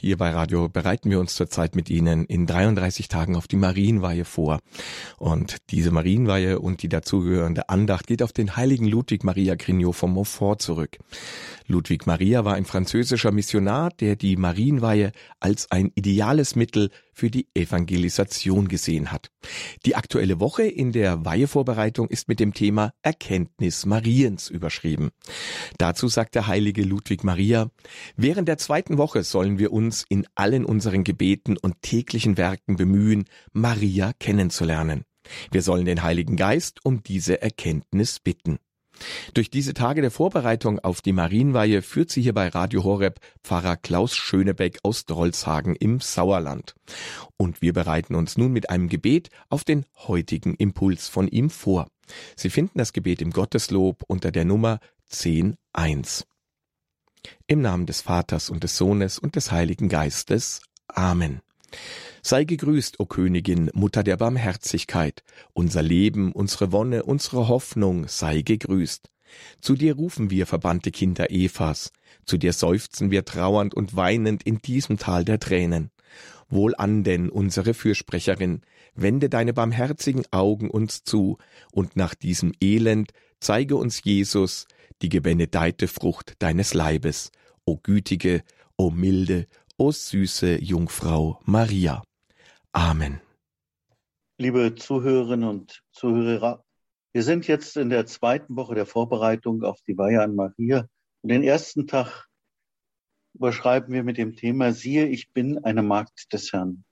Hier bei Radio bereiten wir uns zurzeit mit Ihnen in 33 Tagen auf die Marienweihe vor. Und diese Marienweihe und die dazugehörende Andacht geht auf den heiligen Ludwig Maria Grignot von Montfort zurück. Ludwig Maria war ein französischer Missionar, der die Marienweihe als ein ideales Mittel für die Evangelisation gesehen hat. Die aktuelle Woche in der Weihevorbereitung ist mit dem Thema Erkenntnis Mariens überschrieben. Dazu sagt der heilige Ludwig Maria, während der zweiten Woche sollen wir uns in allen unseren Gebeten und täglichen Werken bemühen, Maria kennenzulernen. Wir sollen den Heiligen Geist um diese Erkenntnis bitten. Durch diese Tage der Vorbereitung auf die Marienweihe führt sie hier bei Radio Horeb Pfarrer Klaus Schönebeck aus Drolshagen im Sauerland. Und wir bereiten uns nun mit einem Gebet auf den heutigen Impuls von ihm vor. Sie finden das Gebet im Gotteslob unter der Nummer 10.1. Im Namen des Vaters und des Sohnes und des Heiligen Geistes. Amen. Sei gegrüßt, o Königin, Mutter der Barmherzigkeit, unser Leben, unsere Wonne, unsere Hoffnung, sei gegrüßt. Zu dir rufen wir, verbannte Kinder Evas, zu dir seufzen wir trauernd und weinend in diesem Tal der Tränen. Wohlan denn, unsere Fürsprecherin, wende deine barmherzigen Augen uns zu, und nach diesem Elend zeige uns Jesus, die gebenedeite Frucht deines Leibes, o gütige, o milde, o süße Jungfrau Maria. Amen. Liebe Zuhörerinnen und Zuhörer, wir sind jetzt in der zweiten Woche der Vorbereitung auf die Weihe an Maria. Und den ersten Tag überschreiben wir mit dem Thema, siehe, ich bin eine Magd des Herrn.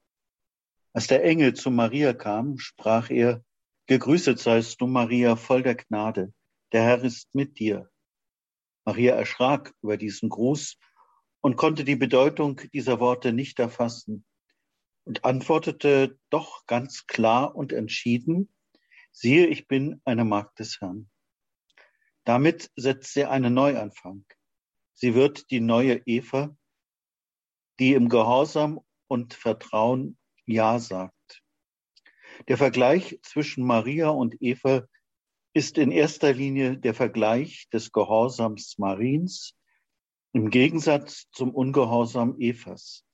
Als der Engel zu Maria kam, sprach er, Gegrüßet seist du, Maria, voll der Gnade. Der Herr ist mit dir. Maria erschrak über diesen Gruß und konnte die Bedeutung dieser Worte nicht erfassen und antwortete doch ganz klar und entschieden, siehe, ich bin eine Magd des Herrn. Damit setzt sie einen Neuanfang. Sie wird die neue Eva, die im Gehorsam und Vertrauen Ja sagt. Der Vergleich zwischen Maria und Eva ist in erster Linie der Vergleich des Gehorsams Mariens im Gegensatz zum Ungehorsam Evas.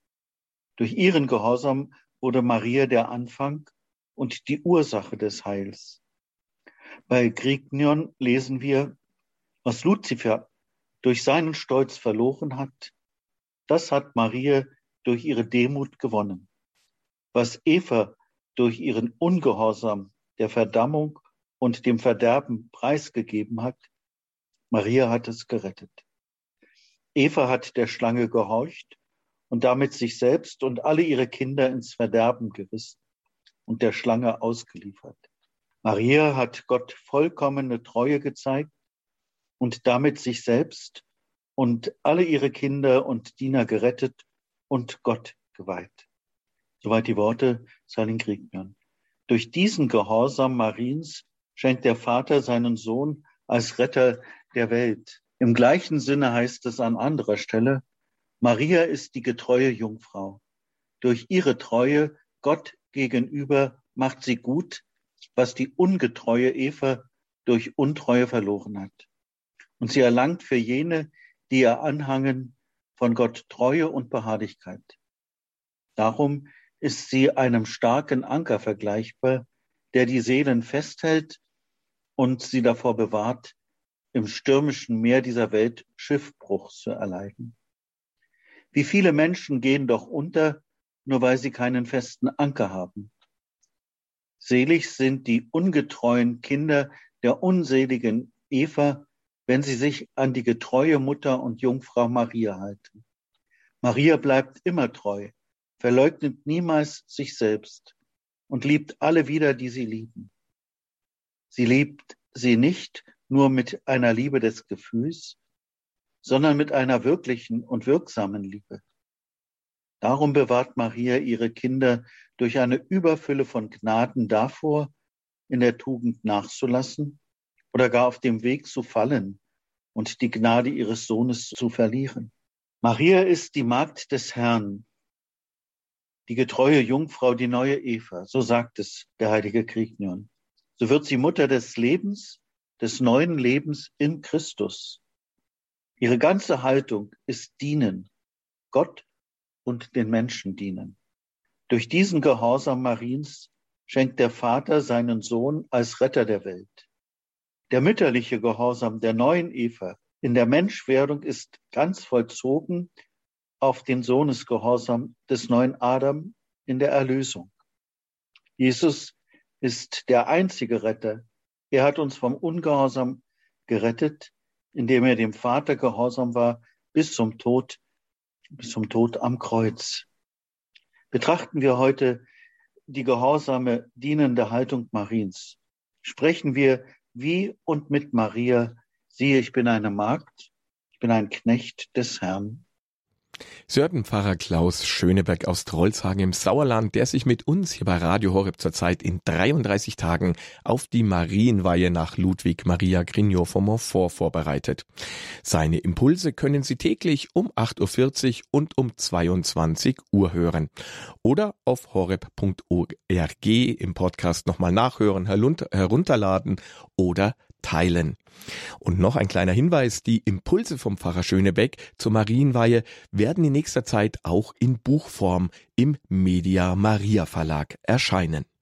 Durch ihren Gehorsam wurde Maria der Anfang und die Ursache des Heils. Bei Grignion lesen wir, was Luzifer durch seinen Stolz verloren hat, das hat Maria durch ihre Demut gewonnen. Was Eva durch ihren Ungehorsam der Verdammung und dem Verderben preisgegeben hat, Maria hat es gerettet. Eva hat der Schlange gehorcht und damit sich selbst und alle ihre Kinder ins Verderben gerissen und der Schlange ausgeliefert. Maria hat Gott vollkommene Treue gezeigt und damit sich selbst und alle ihre Kinder und Diener gerettet und Gott geweiht. Soweit die Worte Salin Kriegmann. Durch diesen Gehorsam Mariens schenkt der Vater seinen Sohn als Retter der Welt. Im gleichen Sinne heißt es an anderer Stelle, Maria ist die getreue Jungfrau. Durch ihre Treue Gott gegenüber macht sie gut, was die ungetreue Eva durch Untreue verloren hat. Und sie erlangt für jene, die ihr anhangen, von Gott Treue und Beharrlichkeit. Darum ist sie einem starken Anker vergleichbar, der die Seelen festhält und sie davor bewahrt, im stürmischen Meer dieser Welt Schiffbruch zu erleiden. Wie viele Menschen gehen doch unter, nur weil sie keinen festen Anker haben. Selig sind die ungetreuen Kinder der unseligen Eva, wenn sie sich an die getreue Mutter und Jungfrau Maria halten. Maria bleibt immer treu, verleugnet niemals sich selbst und liebt alle wieder, die sie lieben. Sie liebt sie nicht nur mit einer Liebe des Gefühls, sondern mit einer wirklichen und wirksamen Liebe. Darum bewahrt Maria ihre Kinder durch eine Überfülle von Gnaden davor, in der Tugend nachzulassen oder gar auf dem Weg zu fallen und die Gnade ihres Sohnes zu verlieren. Maria ist die Magd des Herrn, die getreue Jungfrau, die neue Eva, so sagt es der heilige Kriegnion. So wird sie Mutter des Lebens, des neuen Lebens in Christus. Ihre ganze Haltung ist dienen, Gott und den Menschen dienen. Durch diesen Gehorsam Mariens schenkt der Vater seinen Sohn als Retter der Welt. Der mütterliche Gehorsam der neuen Eva in der Menschwerdung ist ganz vollzogen auf den Sohnesgehorsam des neuen Adam in der Erlösung. Jesus ist der einzige Retter. Er hat uns vom Ungehorsam gerettet, indem er dem Vater gehorsam war bis zum Tod, bis zum Tod am Kreuz. Betrachten wir heute die gehorsame, dienende Haltung Mariens. Sprechen wir wie und mit Maria, siehe, ich bin eine Magd, ich bin ein Knecht des Herrn. Sie hörten Pfarrer Klaus Schöneberg aus Trollshagen im Sauerland, der sich mit uns hier bei Radio Horeb zurzeit in 33 Tagen auf die Marienweihe nach Ludwig Maria Grignot von Montfort vorbereitet. Seine Impulse können Sie täglich um 8.40 Uhr und um 22 Uhr hören. Oder auf horeb.org im Podcast nochmal nachhören, herunterladen oder teilen. Und noch ein kleiner Hinweis, die Impulse vom Pfarrer Schönebeck zur Marienweihe werden in nächster Zeit auch in Buchform im Media Maria Verlag erscheinen.